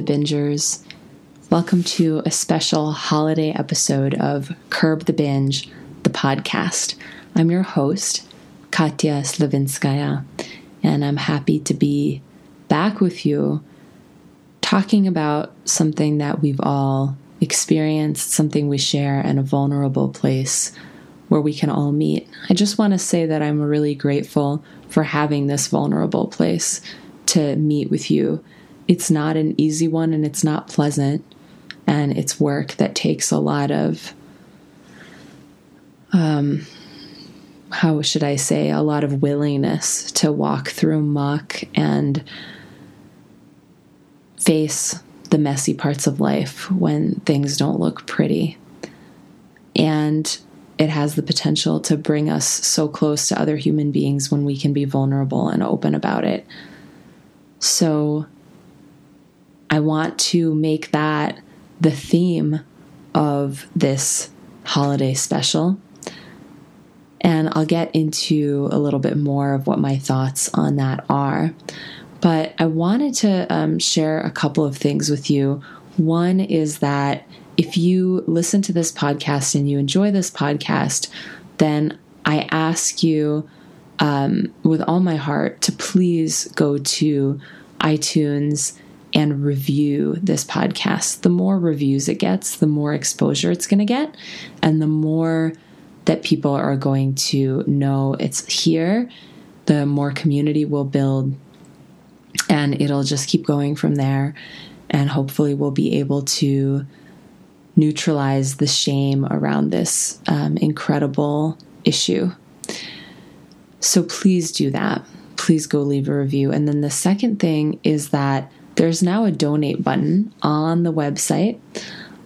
The Bingers. Welcome to a special holiday episode of Curb the Binge, the podcast. I'm your host, Katya Slavinskaya, and I'm happy to be back with you talking about something that we've all experienced, something we share, and a vulnerable place where we can all meet. I just want to say that I'm really grateful for having this vulnerable place to meet with you it's not an easy one and it's not pleasant. And it's work that takes a lot of, um, how should I say, a lot of willingness to walk through muck and face the messy parts of life when things don't look pretty. And it has the potential to bring us so close to other human beings when we can be vulnerable and open about it. So, I want to make that the theme of this holiday special. And I'll get into a little bit more of what my thoughts on that are. But I wanted to um, share a couple of things with you. One is that if you listen to this podcast and you enjoy this podcast, then I ask you um, with all my heart to please go to iTunes and review this podcast. The more reviews it gets, the more exposure it's going to get, and the more that people are going to know it's here, the more community will build, and it'll just keep going from there. And hopefully, we'll be able to neutralize the shame around this um, incredible issue. So, please do that. Please go leave a review. And then the second thing is that there's now a donate button on the website.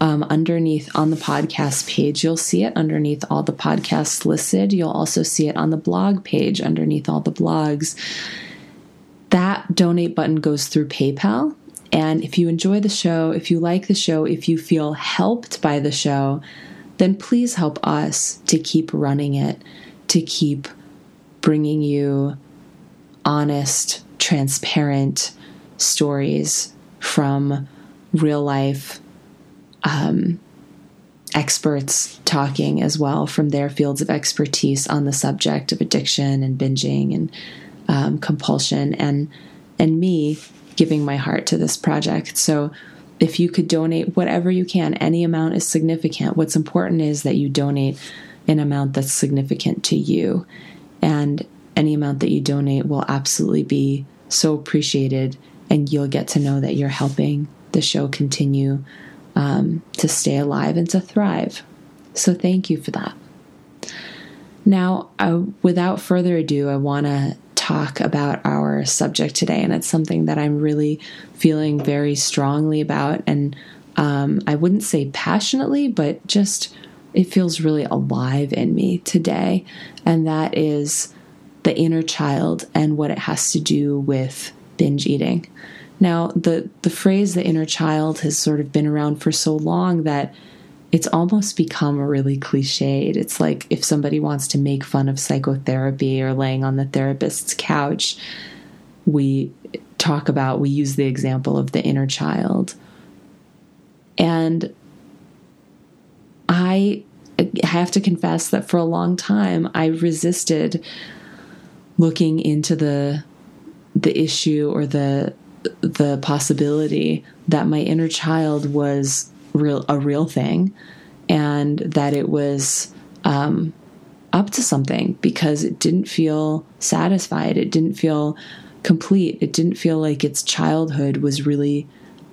Um, underneath on the podcast page, you'll see it underneath all the podcasts listed. You'll also see it on the blog page underneath all the blogs. That donate button goes through PayPal. And if you enjoy the show, if you like the show, if you feel helped by the show, then please help us to keep running it, to keep bringing you honest, transparent, stories from real life um, experts talking as well from their fields of expertise on the subject of addiction and binging and um, compulsion and and me giving my heart to this project. So if you could donate whatever you can any amount is significant. What's important is that you donate an amount that's significant to you. And any amount that you donate will absolutely be so appreciated and you'll get to know that you're helping the show continue um, to stay alive and to thrive. So, thank you for that. Now, without further ado, I want to talk about our subject today, and it's something that I'm really feeling very strongly about. And um, I wouldn't say passionately, but just it feels really alive in me today. And that is the inner child and what it has to do with binge eating. Now, the, the phrase the inner child has sort of been around for so long that it's almost become a really cliched. It's like if somebody wants to make fun of psychotherapy or laying on the therapist's couch, we talk about, we use the example of the inner child. And I have to confess that for a long time I resisted looking into the the issue or the the possibility that my inner child was real a real thing and that it was um, up to something because it didn't feel satisfied. It didn't feel complete. It didn't feel like its childhood was really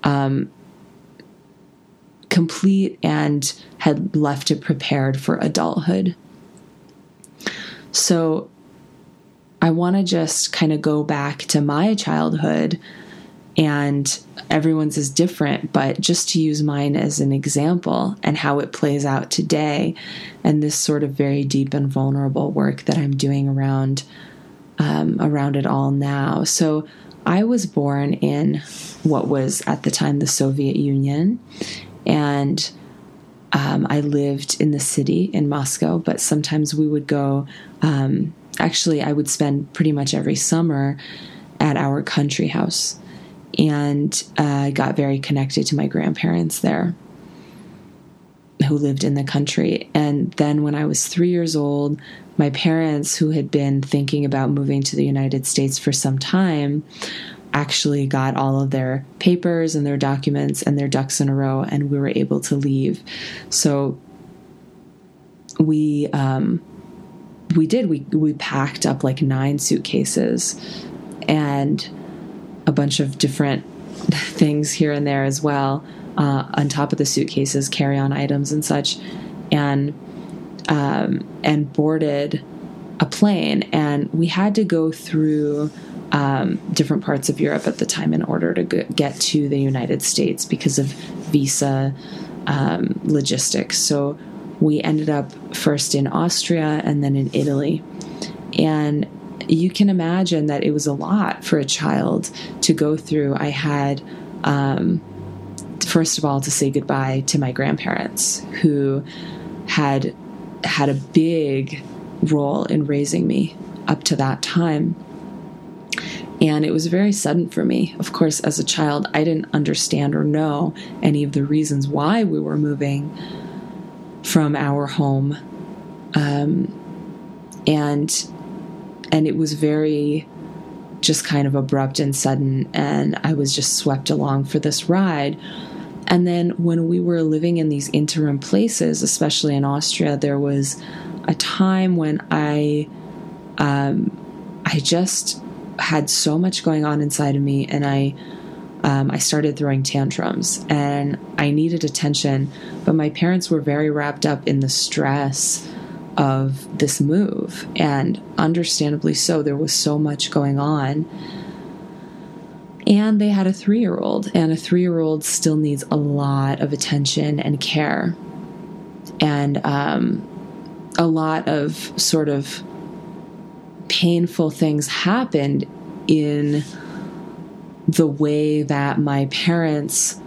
um, complete and had left it prepared for adulthood. So I want to just kind of go back to my childhood and everyone's is different, but just to use mine as an example and how it plays out today, and this sort of very deep and vulnerable work that I'm doing around um, around it all now. So I was born in what was at the time the Soviet Union, and um, I lived in the city in Moscow, but sometimes we would go actually, I would spend pretty much every summer at our country house. and I uh, got very connected to my grandparents there who lived in the country. And then when I was three years old, my parents, who had been thinking about moving to the United States for some time, actually got all of their papers and their documents and their ducks in a row, and we were able to leave. So we um, we did we we packed up like nine suitcases and a bunch of different things here and there as well uh, on top of the suitcases, carry on items and such, and um, and boarded a plane. And we had to go through um, different parts of Europe at the time in order to get to the United States because of visa um, logistics. So we ended up first in Austria and then in Italy. And you can imagine that it was a lot for a child to go through. I had um, first of all, to say goodbye to my grandparents who had had a big role in raising me up to that time. And it was very sudden for me. Of course, as a child, I didn't understand or know any of the reasons why we were moving from our home. Um, and and it was very just kind of abrupt and sudden and I was just swept along for this ride and then when we were living in these interim places, especially in Austria, there was a time when I, um, I just had so much going on inside of me, and I, um, I started throwing tantrums, and I needed attention. But my parents were very wrapped up in the stress of this move, and understandably so. There was so much going on and they had a three year old, and a three year old still needs a lot of attention and care. And um, a lot of sort of painful things happened in the way that my parents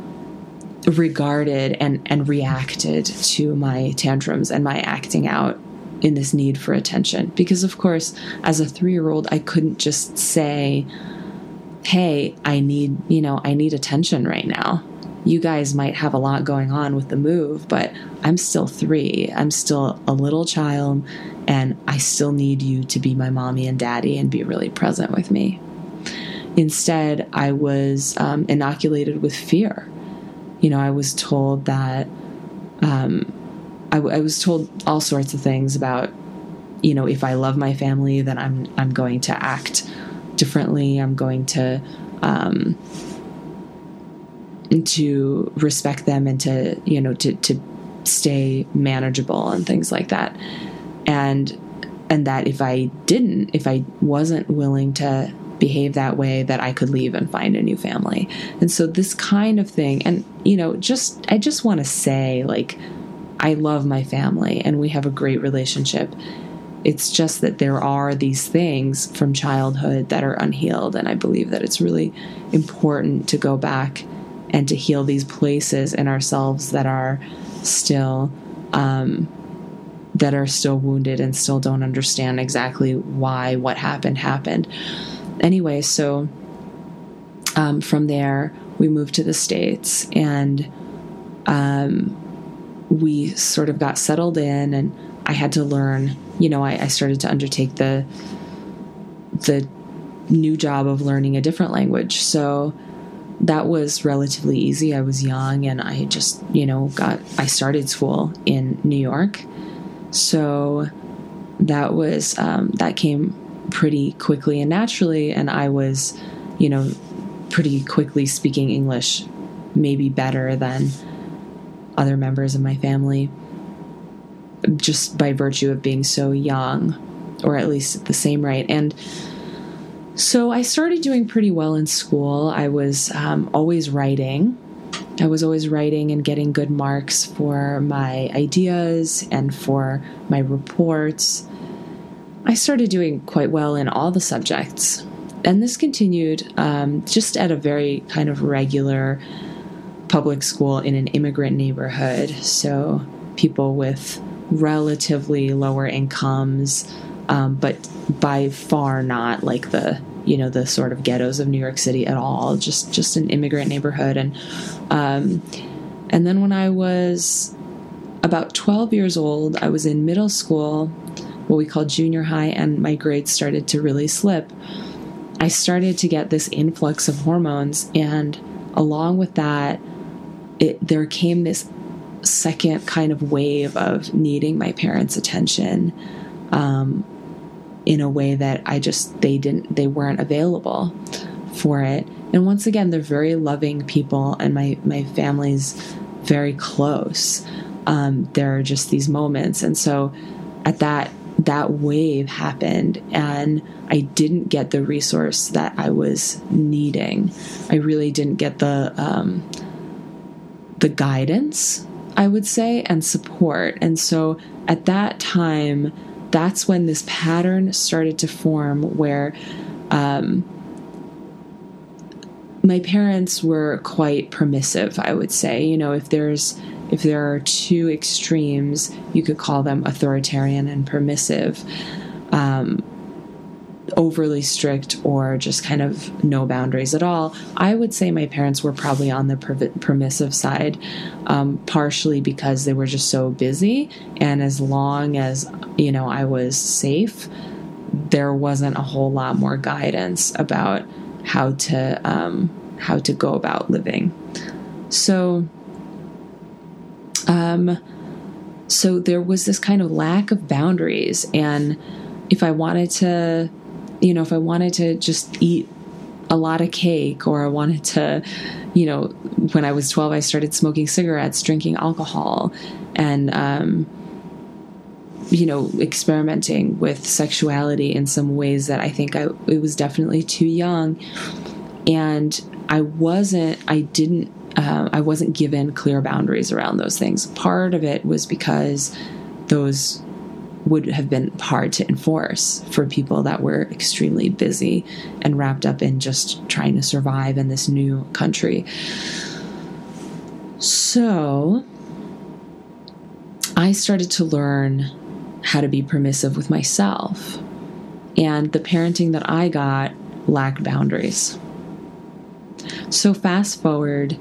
regarded and, and reacted to my tantrums and my acting out in this need for attention. Because, of course, as a three year old, I couldn't just say, hey, I need, you know, I need attention right now. You guys might have a lot going on with the move, but I'm still three. I'm still a little child, and I still need you to be my mommy and daddy and be really present with me. Instead, I was um, inoculated with fear. You know, I was told that, um, I, I was told all sorts of things about, you know, if I love my family, then I'm I'm going to act differently. I'm going to um, to respect them and to you know to to stay manageable and things like that. And and that if I didn't, if I wasn't willing to behave that way, that I could leave and find a new family. And so this kind of thing, and you know, just I just want to say like I love my family and we have a great relationship. It's just that there are these things from childhood that are unhealed. And I believe that it's really important to go back and to heal these places in ourselves that are still. Um, that are still wounded and still don't understand exactly why what happened happened. Anyway, so um, from there, we moved to the States and um, we sort of got settled in, and I had to learn you know, I, I started to undertake the the new job of learning a different language. So that was relatively easy. I was young and I just, you know, got I started school in New York. So that was um, that came pretty quickly and naturally and I was, you know, pretty quickly speaking English maybe better than other members of my family just by virtue of being so young, or at least at the same rate. And so I started doing pretty well in school. I was um, always writing. I was always writing and getting good marks for my ideas and for my reports. I started doing quite well in all the subjects. And this continued um, just at a very kind of regular public school in an immigrant neighborhood. So people with relatively lower incomes, um, but by far not like the you know the sort of ghettos of New York City at all. Just just an immigrant neighborhood, and um, and then when I was about 12 years old, I was in middle school, what we call junior high, and my grades started to really slip. I started to get this influx of hormones, and along with that, it, there came this second kind of wave of needing my parents' attention um, in a way that I just they didn't they weren't available for it. And once again, they're very loving people, and my my family's very close. Um, there are just these moments, and so at that that wave happened, and I didn't get the resource that I was needing. I really didn't get the um, the guidance, I would say, and support. And so at that time, that's when this pattern started to form where um, my parents were quite permissive, I would say. You know, if there's if there are two extremes, you could call them authoritarian and permissive. Um, overly strict or just kind of no boundaries at all. I would say my parents were probably on the per- permissive side, um, partially because they were just so busy. And as long as, you know, I was safe, there wasn't a whole lot more guidance about how to um, how to go about living. So, um, so there was this kind of lack of boundaries, and if I wanted to you know, if I wanted to just eat a lot of cake or I wanted to, you know, when I was 12, I started smoking cigarettes, drinking alcohol, and, um, you know, experimenting with sexuality in some ways that I think I it was definitely too young, and I wasn't, I didn't, uh, I wasn't given clear boundaries around those things. Part of it was because those would have been hard to enforce for people that were extremely busy and wrapped up in just trying to survive in this new country. So I started to learn how to be permissive with myself. And the parenting that I got lacked boundaries. So, fast forward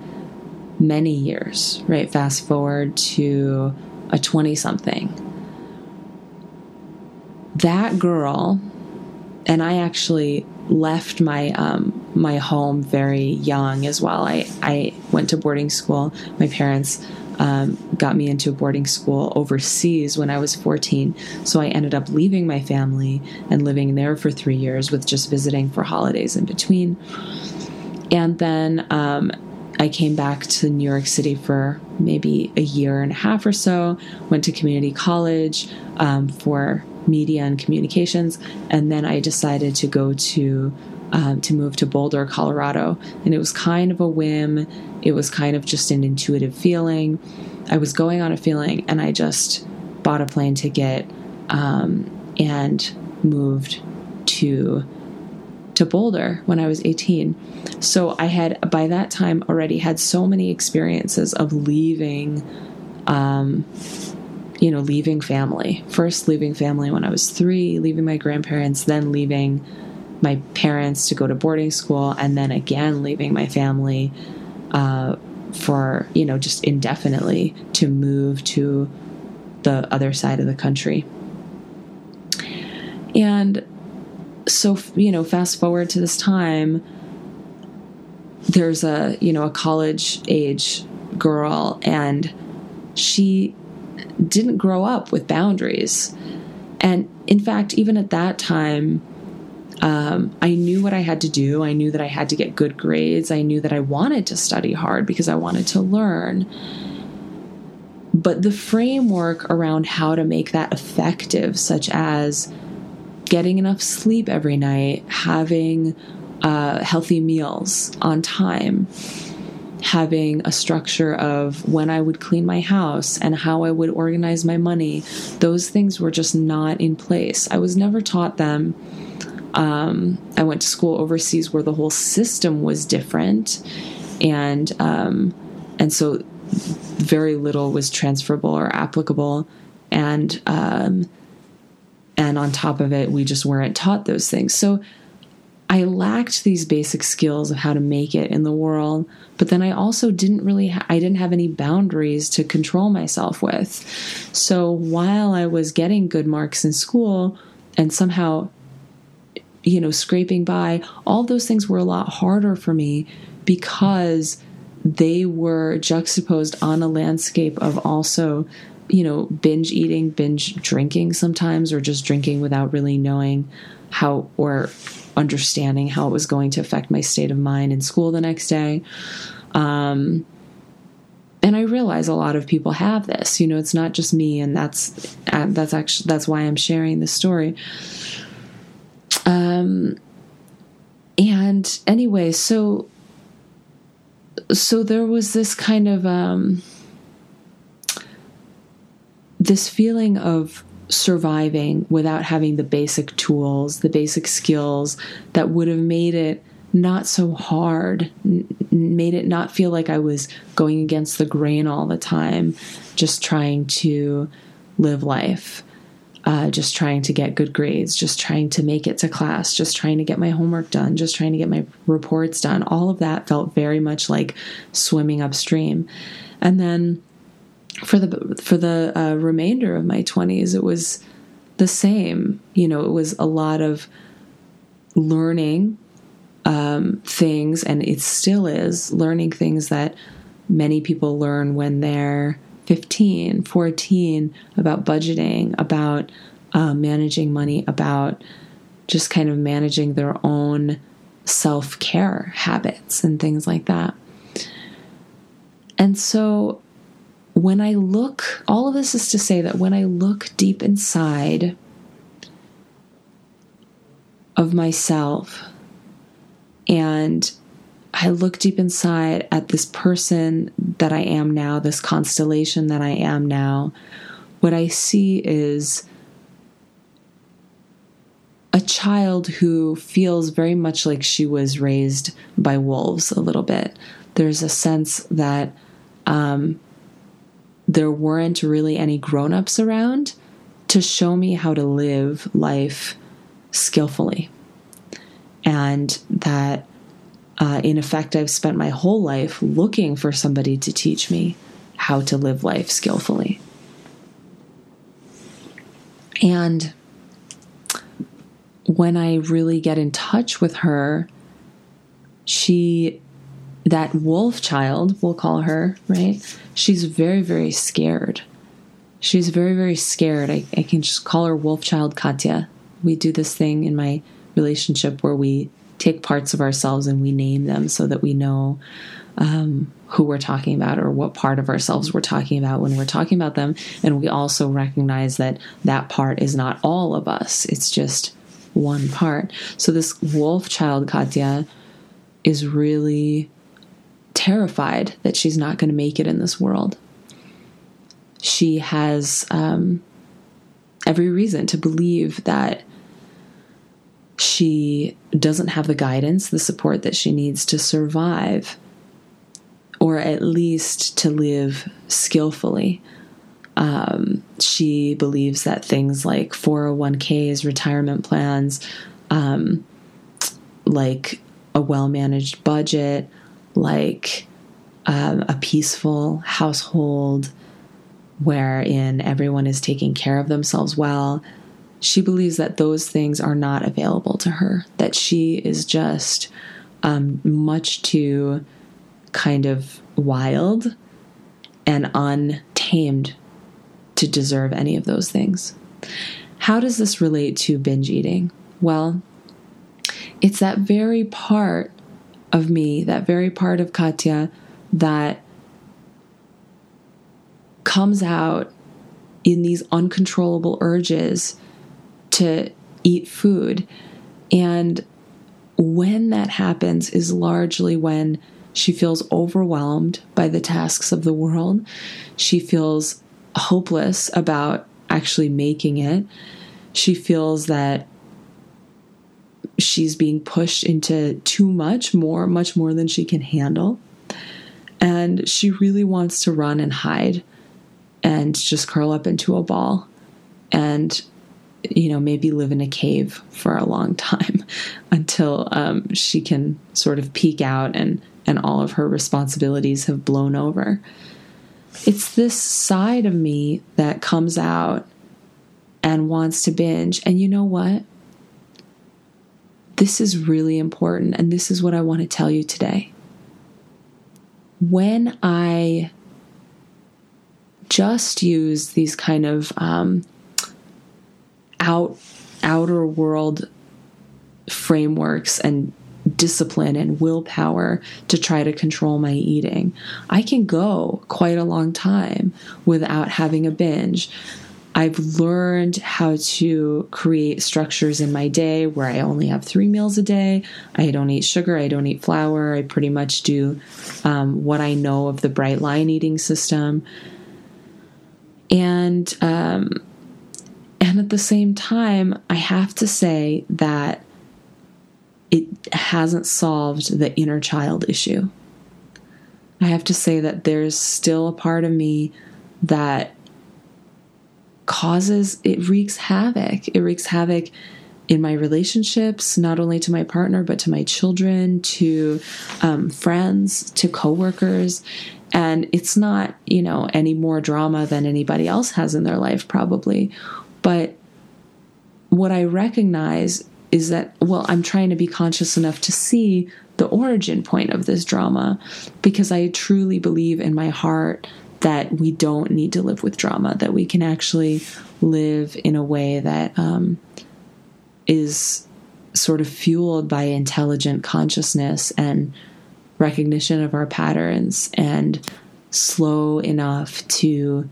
many years, right? Fast forward to a 20 something that girl, and I actually left my um, my home very young as well. I, I went to boarding school. My parents um, got me into a boarding school overseas when I was 14. So I ended up leaving my family and living there for three years with just visiting for holidays in between. And then um, I came back to New York City for maybe a year and a half or so, went to community college um, for media and communications, and then I decided to go to um, to move to Boulder, Colorado, and it was kind of a whim. It was kind of just an intuitive feeling. I was going on a feeling, and I just bought a plane ticket um, and moved to to Boulder when I was 18. So I had by that time already had so many experiences of leaving um, you know, leaving family. First, leaving family when I was three, leaving my grandparents, then leaving my parents to go to boarding school, and then again leaving my family uh, for, you know, just indefinitely to move to the other side of the country. And so, you know, fast forward to this time, there's a, you know, a college age girl, and she didn't grow up with boundaries. And in fact, even at that time, um, I knew what I had to do. I knew that I had to get good grades. I knew that I wanted to study hard because I wanted to learn. But the framework around how to make that effective, such as getting enough sleep every night, having uh, healthy meals on time, having a structure of when I would clean my house and how I would organize my money, those things were just not in place. I was never taught them. Um, I went to school overseas where the whole system was different, and um, and so very little was transferable or applicable, and um, and on top of it, we just weren't taught those things. So I lacked these basic skills of how to make it in the world, but then I also didn't really ha- I didn't have any boundaries to control myself with. So while I was getting good marks in school and somehow you know scraping by, all those things were a lot harder for me because they were juxtaposed on a landscape of also you know binge eating binge drinking sometimes or just drinking without really knowing how or understanding how it was going to affect my state of mind in school the next day. Um, and i realize a lot of people have this you know it's not just me and that's uh, that's actually that's why i'm sharing this story. Um and anyway so so there was this kind of um, this feeling of surviving without having the basic tools, the basic skills that would have made it not so hard, made it not feel like I was going against the grain all the time, just trying to live life uh, just trying to get good grades, just trying to make it to class, just trying to get my homework done, just trying to get my reports done. All of that felt very much like swimming upstream. And then for the for the uh, remainder of my 20s, it was the same. You know, it was a lot of learning um, things, and it still is learning things that many people learn when they're 15, 14 about budgeting, about uh, managing money, about just kind of managing their own self care habits and things like that. And so when I look, all of this is to say that when I look deep inside of myself and I look deep inside at this person that I am now, this constellation that I am now, what I see is a child who feels very much like she was raised by wolves a little bit. There's a sense that um, there weren't really any grown ups around to show me how to live life skillfully. And that uh, in effect, I've spent my whole life looking for somebody to teach me how to live life skillfully. And when I really get in touch with her, she, that wolf child, we'll call her, right? She's very, very scared. She's very, very scared. I, I can just call her wolf child Katya. We do this thing in my relationship where we take parts of ourselves and we name them so that we know um, who we're talking about or what part of ourselves we're talking about when we're talking about them. And we also recognize that that part is not all of us, it's just one part. So this wolf child, Katya, is really terrified that she's not going to make it in this world. She has um, every reason to believe that she doesn't have the guidance, the support that she needs to survive, or at least to live skillfully. Um, she believes that things like 401ks, retirement plans, um, like a well managed budget, like um, a peaceful household wherein everyone is taking care of themselves well, she believes that those things are not available to her, that she is just um, much too kind of wild and untamed to deserve any of those things. How does this relate to binge eating? Well, it's that very part of me, that very part of Katya that comes out in these uncontrollable urges to eat food. And when that happens is largely when she feels overwhelmed by the tasks of the world. She feels hopeless about actually making it. She feels that she's being pushed into too much, more, much more than she can handle. And she really wants to run and hide and just curl up into a ball and you know, maybe live in a cave for a long time until um, she can sort of peek out and, and all of her responsibilities have blown over. It's this side of me that comes out and wants to binge. And you know what? This is really important. And this is what I want to tell you today. When I just use these kind of um, out outer world frameworks and discipline and willpower to try to control my eating. I can go quite a long time without having a binge. I've learned how to create structures in my day where I only have three meals a day. I don't eat sugar. I don't eat flour. I pretty much do um, what I know of the bright line eating system. And um, and at the same time, I have to say that it hasn't solved the inner child issue. I have to say that there's still a part of me that causes, it wreaks havoc. It wreaks havoc in my relationships, not only to my partner, but to my children, to um, friends, to coworkers. And it's not, you know, any more drama than anybody else has in their life, probably. But what I recognize is that, well, I'm trying to be conscious enough to see the origin point of this drama because I truly believe in my heart that we don't need to live with drama, that we can actually live in a way that um, is sort of fueled by intelligent consciousness and recognition of our patterns and slow enough to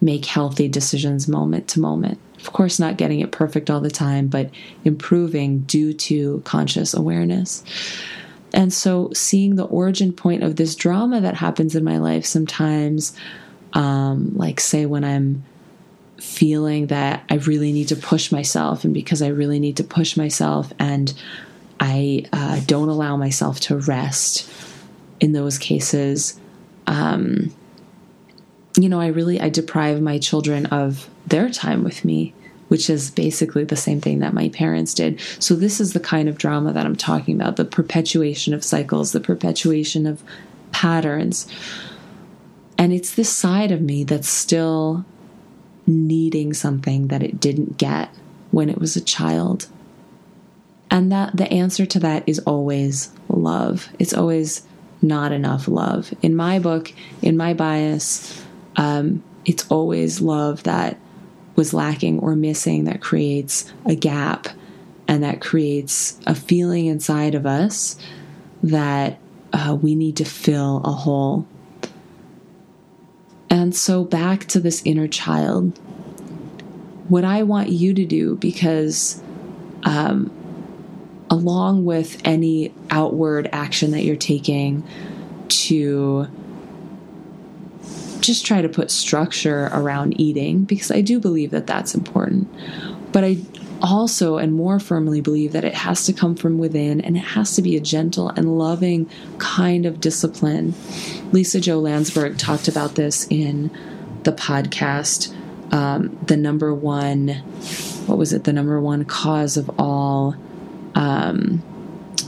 make healthy decisions moment to moment. Of course, not getting it perfect all the time, but improving due to conscious awareness. And so, seeing the origin point of this drama that happens in my life sometimes, um, like, say, when I'm feeling that I really need to push myself, and because I really need to push myself, and I uh, don't allow myself to rest in those cases, um, you know, I really I deprive my children of their time with me, which is basically the same thing that my parents did. So this is the kind of drama that I'm talking about, the perpetuation of cycles, the perpetuation of patterns. And it's this side of me that's still needing something that it didn't get when it was a child. And that the answer to that is always love. It's always not enough love. In my book, in my bias, um, it's always love that was lacking or missing that creates a gap and that creates a feeling inside of us that uh, we need to fill a hole. And so, back to this inner child, what I want you to do, because um, along with any outward action that you're taking to just try to put structure around eating because I do believe that that's important. But I also and more firmly believe that it has to come from within and it has to be a gentle and loving kind of discipline. Lisa-Jo Landsberg talked about this in the podcast. Um, the number one, what was it? The number one cause of all um,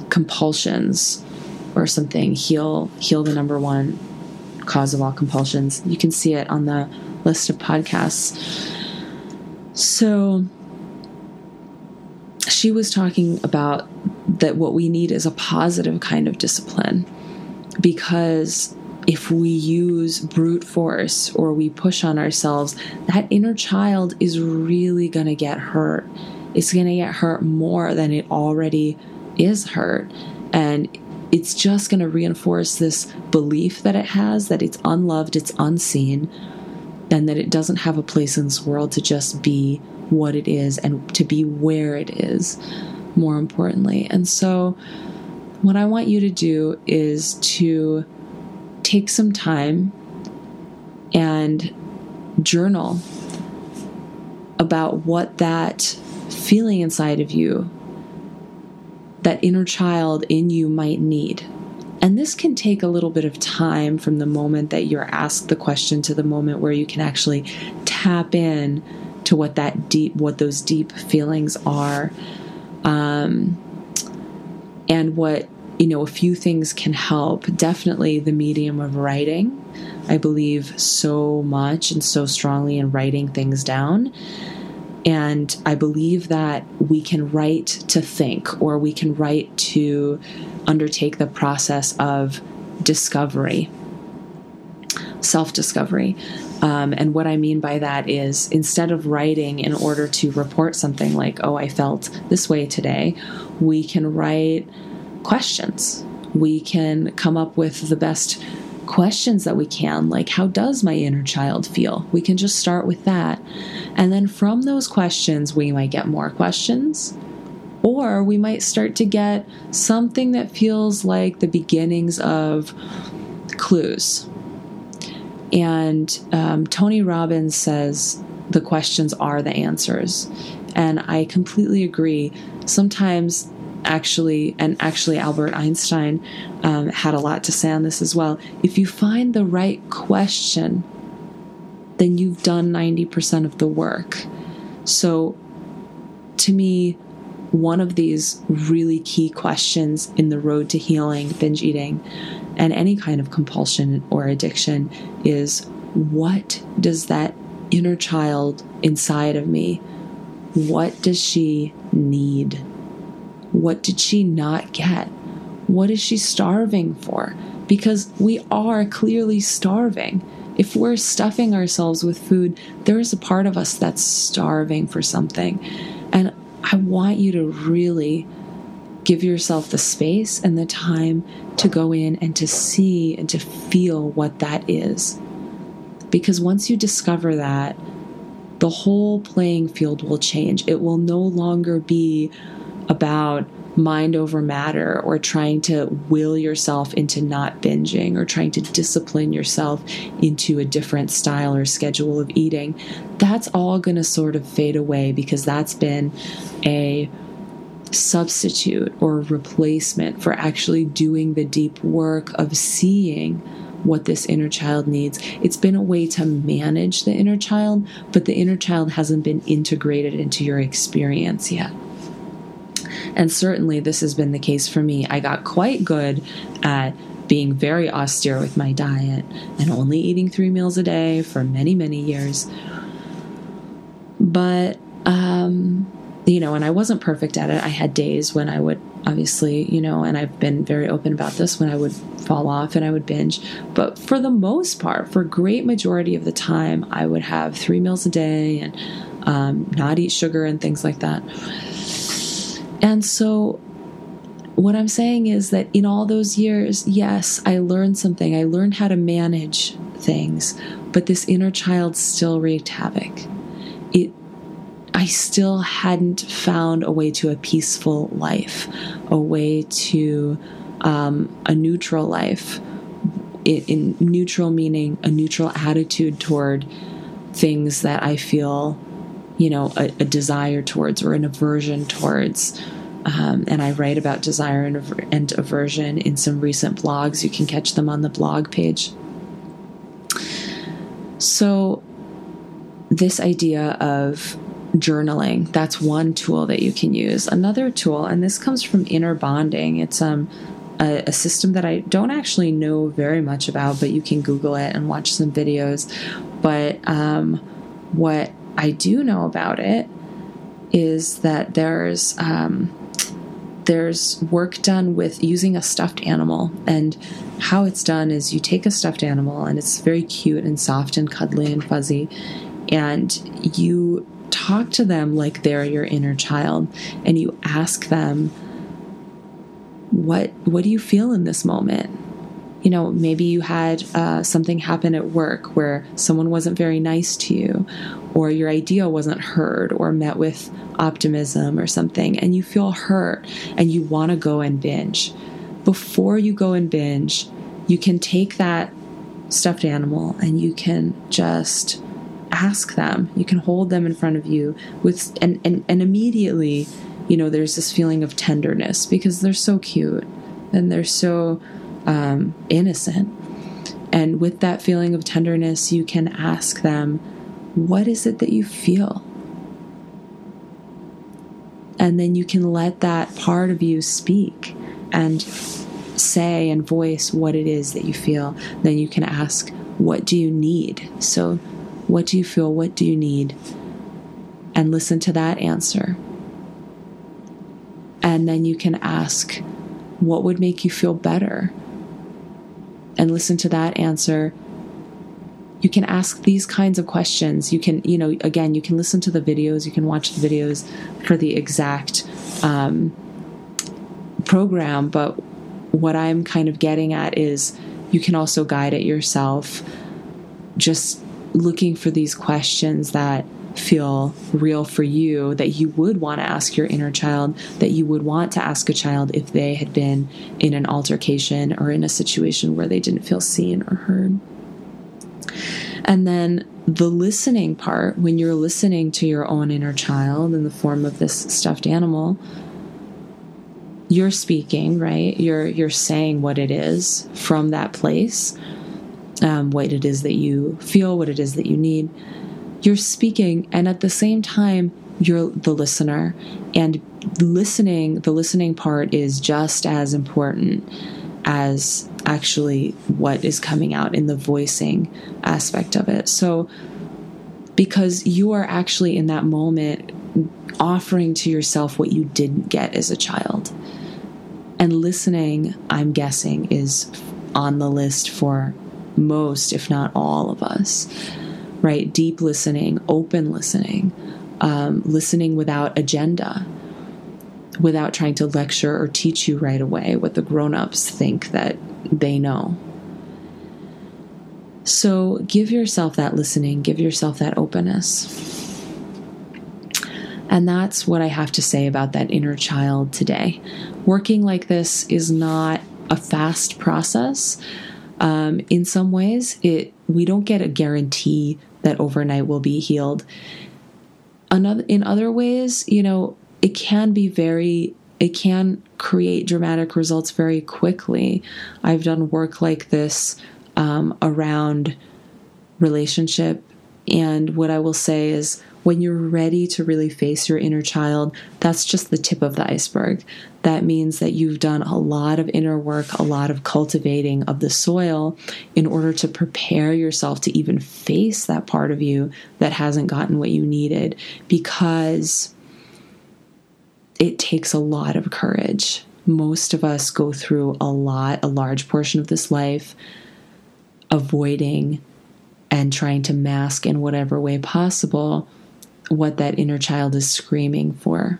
compulsions or something. Heal, heal the number one cause of all compulsions. You can see it on the list of podcasts. So she was talking about that what we need is a positive kind of discipline because if we use brute force or we push on ourselves, that inner child is really going to get hurt. It's going to get hurt more than it already is hurt. And it's just going to reinforce this belief that it has that it's unloved, it's unseen, and that it doesn't have a place in this world to just be what it is and to be where it is, more importantly. And so, what I want you to do is to take some time and journal about what that feeling inside of you that inner child in you might need. And this can take a little bit of time from the moment that you're asked the question to the moment where you can actually tap in to what that deep, what those deep feelings are. Um, and what, you know, a few things can help. Definitely the medium of writing. I believe so much and so strongly in writing things down. And I believe that we can write to think, or we can write to undertake the process of discovery, self discovery. Um, and what I mean by that is instead of writing in order to report something like, oh, I felt this way today, we can write questions. We can come up with the best questions that we can, like, how does my inner child feel? We can just start with that. And then from those questions, we might get more questions. Or we might start to get something that feels like the beginnings of clues and um, Tony Robbins says the questions are the answers. And I completely agree. Sometimes, actually, and actually, Albert Einstein um, had a lot to say on this as well. If you find the right question, then you've done 90% of the work. So, to me, one of these really key questions in the road to healing binge eating and any kind of compulsion or addiction is what does that inner child inside of me what does she need what did she not get what is she starving for because we are clearly starving if we're stuffing ourselves with food there is a part of us that's starving for something and i want you to really give yourself the space and the time to go in and to see and to feel what that is. Because once you discover that, the whole playing field will change. It will no longer be about mind over matter or trying to will yourself into not binging or trying to discipline yourself into a different style or schedule of eating. That's all going to sort of fade away because that's been a substitute or replacement for actually doing the deep work of seeing what this inner child needs. It's been a way to manage the inner child, but the inner child hasn't been integrated into your experience yet. And certainly, this has been the case for me. I got quite good at being very austere with my diet and only eating three meals a day for many, many years. But um, you know, and I wasn't perfect at it. I had days when I would obviously, you know, and I've been very open about this when I would fall off and I would binge. But for the most part, for a great majority of the time, I would have three meals a day and um, not eat sugar and things like that. And so, what I'm saying is that in all those years, yes, I learned something. I learned how to manage things, but this inner child still wreaked havoc. It I still hadn't found a way to a peaceful life, a way to um, a neutral life. In, in neutral meaning a neutral attitude toward things that I feel, you know, a, a desire towards or an aversion towards. Um, and I write about desire and, and aversion in some recent blogs. You can catch them on the blog page. So, this idea of journaling. That's one tool that you can use. Another tool, and this comes from Inner Bonding. It's um a, a, system that I don't actually know very much about, but you can Google it and watch some videos. But um, what I do know about it is that there's um, there's work done with using a stuffed animal. And how it's done is you take a stuffed animal and it's very cute and soft and cuddly and fuzzy. And you talk to them like they're your inner child and you ask them what what do you feel in this moment you know maybe you had uh, something happen at work where someone wasn't very nice to you or your idea wasn't heard or met with optimism or something and you feel hurt and you want to go and binge before you go and binge you can take that stuffed animal and you can just ask them. You can hold them in front of you with and and, and immediately, you know, there's this feeling of tenderness because they're so cute and they're so um, innocent. And with that feeling of tenderness, you can ask them, "What is it that you feel? And then you can let that part of you speak and say and voice what it is that you feel. Then you can ask, What do you need? So, what do you feel? What do you need? And listen to that answer. And then you can ask, What would make you feel better? And listen to that answer. You can ask these kinds of questions. You can, you know, again, you can listen to the videos, you can watch the videos for the exact um, program, but what I'm kind of getting at is you can also guide it yourself, just looking for these questions that feel real for you that you would want to ask your inner child, that you would want to ask a child if they had been in an altercation or in a situation where they didn't feel seen or heard. And then the listening part, when you're listening to your own inner child in the form of this stuffed animal, you're speaking, right? You're you're saying what it is from that place, um, what it is that you feel, what it is that you need. You're speaking, and at the same time, you're the listener. And listening, the listening part is just as important as actually what is coming out in the voicing aspect of it. So, because you are actually in that moment offering to yourself what you didn't get as a child. And listening, I'm guessing, is on the list for most, if not all of us, right? Deep listening, open listening, um, listening without agenda without trying to lecture or teach you right away what the grown-ups think that they know. So give yourself that listening, give yourself that openness. And that's what I have to say about that inner child today. Working like this is not a fast process. Um, in some ways, it we don't get a guarantee that overnight will be healed. Another, in other ways, you know, it can be very it can create dramatic results very quickly. I've done work like this um, around relationship, and what I will say is when you're ready to really face your inner child, that's just the tip of the iceberg. That means that you've done a lot of inner work, a lot of cultivating of the soil in order to prepare yourself to even face that part of you that hasn't gotten what you needed because it takes a lot of courage. Most of us go through a lot, a large portion of this life, avoiding and trying to mask in whatever way possible what that inner child is screaming for.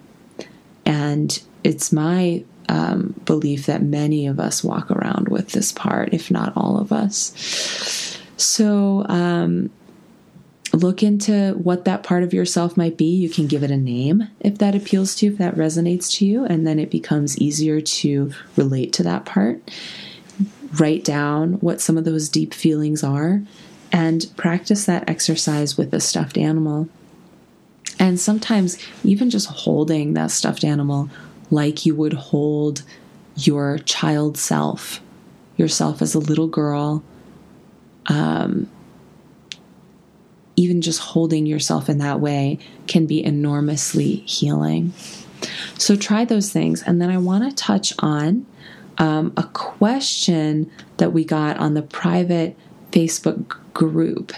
And it's my um, belief that many of us walk around with this part, if not all of us. So, um, look into what that part of yourself might be. You can give it a name if that appeals to you, if that resonates to you, and then it becomes easier to relate to that part. Write down what some of those deep feelings are and practice that exercise with a stuffed animal. And sometimes even just holding that stuffed animal like you would hold your child self, yourself as a little girl. Um, even just holding yourself in that way can be enormously healing. So try those things. And then I want to touch on um, a question that we got on the private Facebook group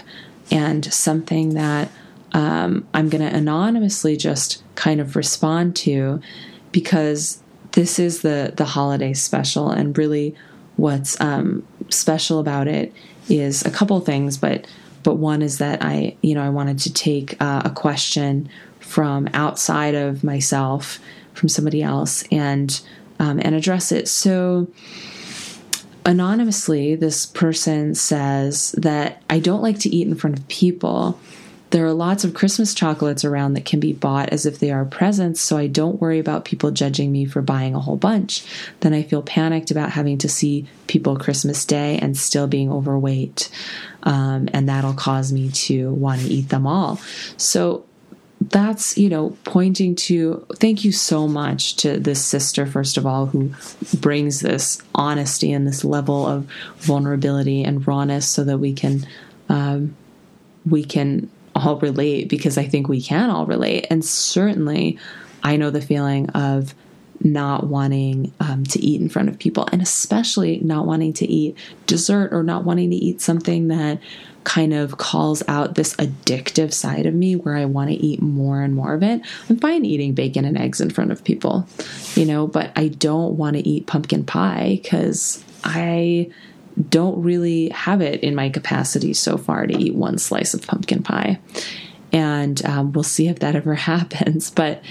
and something that um, I'm going to anonymously just kind of respond to because this is the the holiday special and really what's um, special about it is a couple things but but one is that I, you know, I wanted to take uh, a question from outside of myself, from somebody else, and um, and address it. So anonymously, this person says that I don't like to eat in front of people there are lots of Christmas chocolates around that can be bought as if they are presents, so I don't worry about people judging me for buying a whole bunch. Then I feel panicked about having to see people Christmas Day and still being overweight. Um, and that'll cause me to want to eat them all. So that's you know pointing to thank you so much to this sister first of all who brings this honesty and this level of vulnerability and rawness so that we can um, we can all relate because I think we can all relate. And certainly, I know the feeling of not wanting um, to eat in front of people, and especially not wanting to eat dessert or not wanting to eat something that kind of calls out this addictive side of me where I want to eat more and more of it. I'm fine eating bacon and eggs in front of people, you know, but I don't want to eat pumpkin pie because I don't really have it in my capacity so far to eat one slice of pumpkin pie. And um, we'll see if that ever happens. But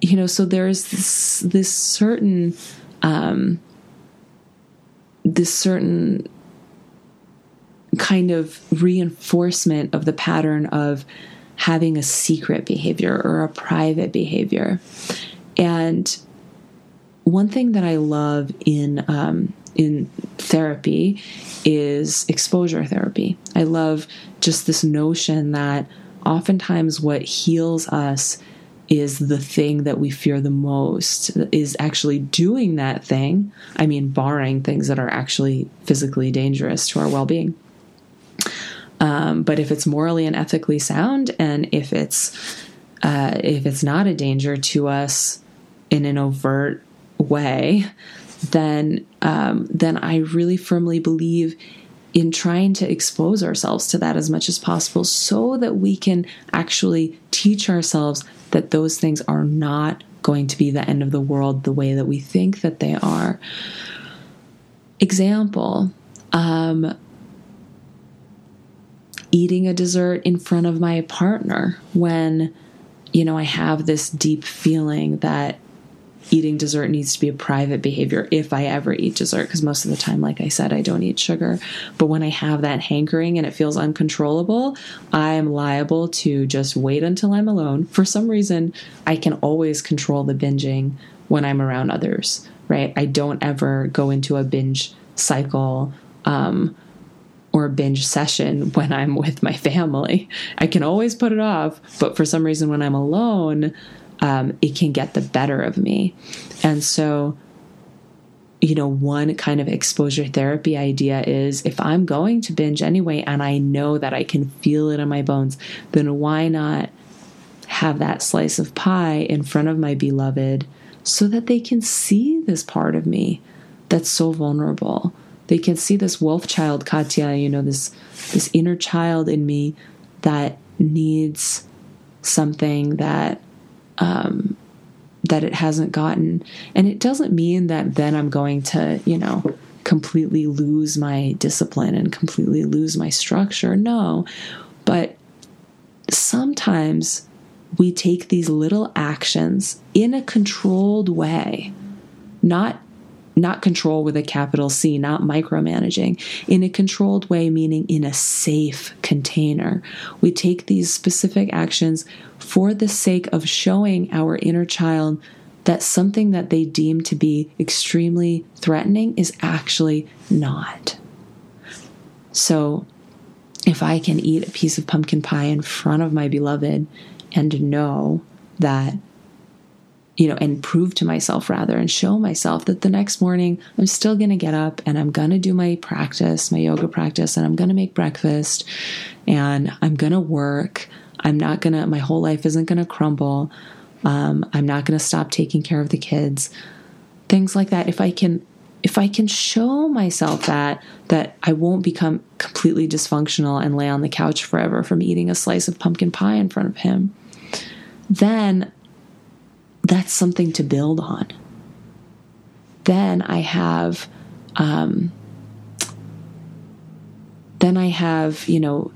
you know, so there's this this certain um, this certain kind of reinforcement of the pattern of having a secret behavior or a private behavior. And one thing that I love in um, in therapy is exposure therapy. I love just this notion that oftentimes what heals us is the thing that we fear the most is actually doing that thing i mean barring things that are actually physically dangerous to our well-being um, but if it's morally and ethically sound and if it's uh, if it's not a danger to us in an overt way then um, then i really firmly believe in trying to expose ourselves to that as much as possible so that we can actually teach ourselves that those things are not going to be the end of the world the way that we think that they are. Example um, eating a dessert in front of my partner when, you know, I have this deep feeling that eating dessert needs to be a private behavior if I ever eat dessert, because most of the time, like I said, I don't eat sugar. But when I have that hankering and it feels uncontrollable, I am liable to just wait until I'm alone. For some reason, I can always control the binging when I'm around others, right? I don't ever go into a binge cycle. Um, or a binge session when I'm with my family. I can always put it off, but for some reason, when I'm alone, um, it can get the better of me. And so, you know, one kind of exposure therapy idea is if I'm going to binge anyway and I know that I can feel it in my bones, then why not have that slice of pie in front of my beloved so that they can see this part of me that's so vulnerable? They can see this wolf child, Katya, you know, this this inner child in me that needs something that um, that it hasn't gotten. And it doesn't mean that then I'm going to, you know, completely lose my discipline and completely lose my structure. No. But sometimes we take these little actions in a controlled way, not not control with a capital C, not micromanaging, in a controlled way, meaning in a safe container. We take these specific actions for the sake of showing our inner child that something that they deem to be extremely threatening is actually not. So, if I can eat a piece of pumpkin pie in front of my beloved and know that you know, and prove to myself rather and show myself that the next morning I'm still going to get up and I'm going to do my practice, my yoga practice, and I'm going to make breakfast and I'm going to work. I'm not going to, my whole life isn't going to crumble. Um, I'm not going to stop taking care of the kids. Things like that. If I can, if I can show myself that, that I won't become completely dysfunctional and lay on the couch forever from eating a slice of pumpkin pie in front of him, then that's something to build on. Then I have, um, then I have, you know,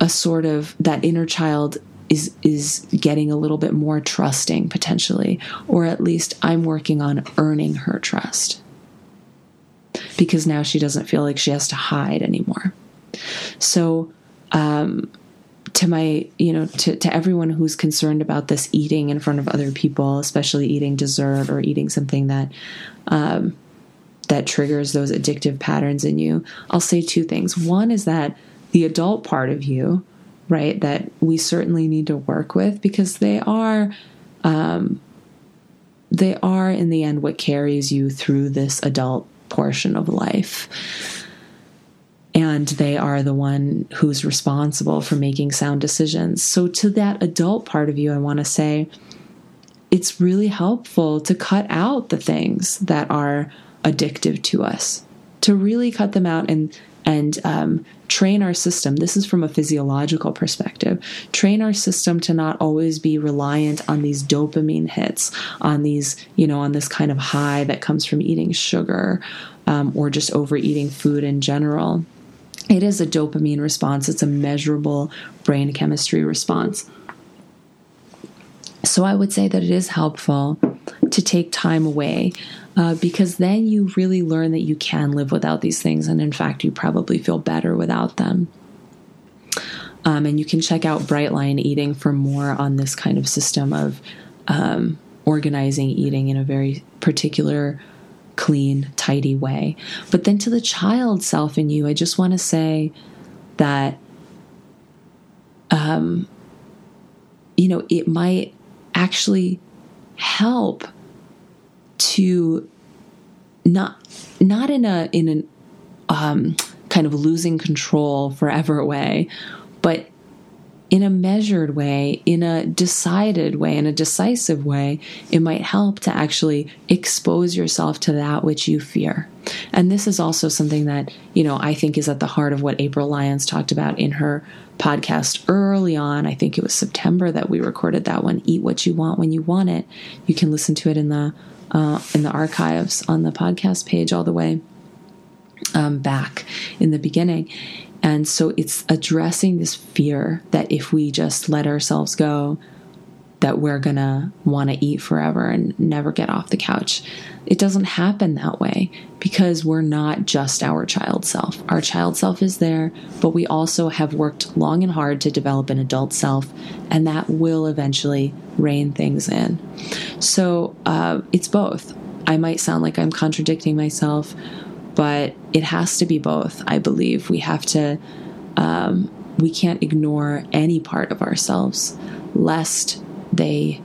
a sort of that inner child is is getting a little bit more trusting potentially, or at least I'm working on earning her trust because now she doesn't feel like she has to hide anymore. So, um, to my you know to, to everyone who's concerned about this eating in front of other people especially eating dessert or eating something that um, that triggers those addictive patterns in you i'll say two things. One is that the adult part of you right that we certainly need to work with because they are um, they are in the end what carries you through this adult portion of life and they are the one who's responsible for making sound decisions. So, to that adult part of you, I want to say it's really helpful to cut out the things that are addictive to us, to really cut them out and and um, train our system. This is from a physiological perspective. Train our system to not always be reliant on these dopamine hits, on these, you know, on this kind of high that comes from eating sugar um, or just overeating food in general. It is a dopamine response, it's a measurable brain chemistry response. So I would say that it is helpful to take time away uh, because then you really learn that you can live without these things. And in fact, you probably feel better without them. Um, and you can check out Brightline Eating for more on this kind of system of um, organizing eating in a very particular, clean, tidy way. But then to the child self in you, I just want to say that, um, you know, it might actually help to not not in a in an um, kind of losing control forever way, but in a measured way, in a decided way, in a decisive way, it might help to actually expose yourself to that which you fear. And this is also something that, you know, I think is at the heart of what April Lyons talked about in her podcast early on. I think it was September that we recorded that one, Eat What You Want When You Want It. You can listen to it in the uh, in the archives on the podcast page all the way um, back in the beginning. And so it's addressing this fear that if we just let ourselves go, that we're want to eat forever and never get off the couch. It doesn't happen that way because we're not just our child self. Our child self is there, but we also have worked long and hard to develop an adult self, and that will eventually rein things in. So uh, it's both. I might sound like I'm contradicting myself, but it has to be both. I believe we have to, um, we can't ignore any part of ourselves lest they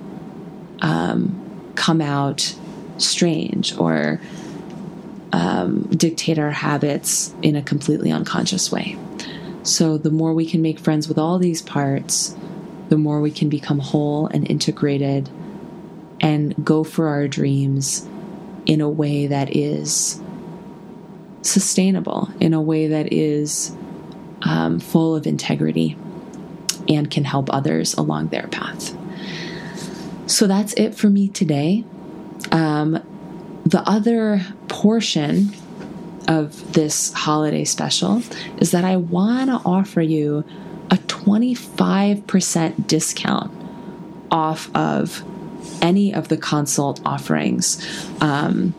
um, come out strange or um, dictate our habits in a completely unconscious way. So, the more we can make friends with all these parts, the more we can become whole and integrated and go for our dreams in a way that is sustainable, in a way that is um, full of integrity and can help others along their path. So that's it for me today. Um, the other portion of this holiday special is that I want to offer you a 25% discount off of any of the consult offerings. Um,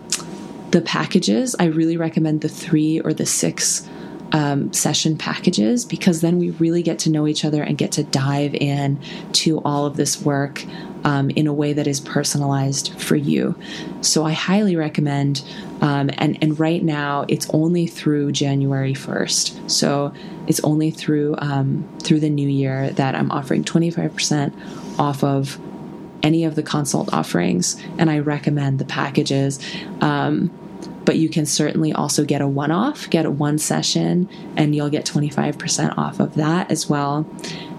the packages, I really recommend the three or the six um, session packages because then we really get to know each other and get to dive in to all of this work um, in a way that is personalized for you. So I highly recommend. Um, and and right now it's only through January first. So it's only through um, through the new year that I'm offering 25% off of any of the consult offerings, and I recommend the packages. Um, but you can certainly also get a one off, get a one session, and you'll get 25% off of that as well.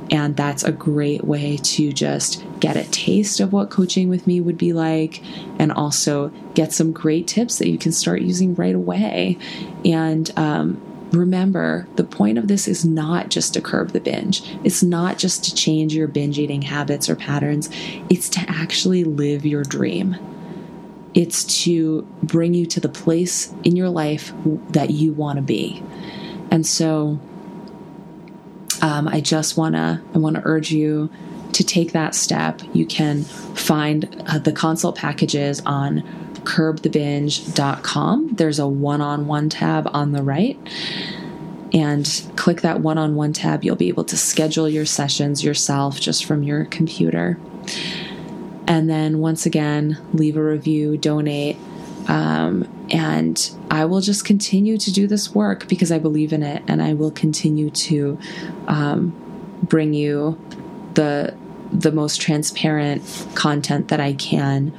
And that's a great way to just get a taste of what coaching with me would be like and also get some great tips that you can start using right away. And um, remember, the point of this is not just to curb the binge, it's not just to change your binge eating habits or patterns, it's to actually live your dream. It's to bring you to the place in your life that you want to be. And so, um, I just wanna I want to urge you to take that step. You can find uh, the consult packages on curbthebinge.com. There's a one-on-one tab on the right. And click that one on one tab. You'll be able to schedule your sessions yourself just from your computer. And then once again, leave a review, donate, um, and I will just continue to do this work because I believe in it, and I will continue to um, bring you the the most transparent content that I can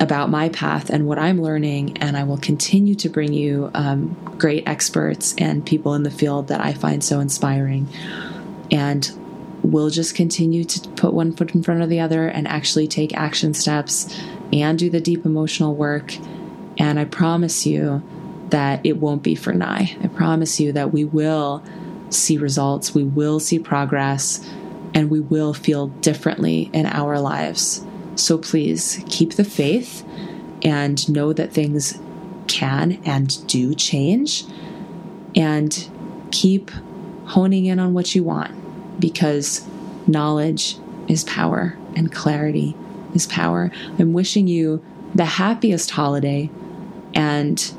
about my path and what I'm learning, and I will continue to bring you um, great experts and people in the field that I find so inspiring. And we'll just continue to put one foot in front of the other and actually take action steps and do the deep emotional work. And I promise you that it won't be for nigh. I promise you that we will see results, we will see progress, and we will feel differently in our lives. So please keep the faith and know that things can and do change and keep honing in on what you want because knowledge is power and clarity is power. I'm wishing you the happiest holiday and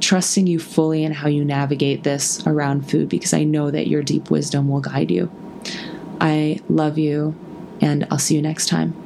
trusting you fully in how you navigate this around food because I know that your deep wisdom will guide you. I love you, and I'll see you next time.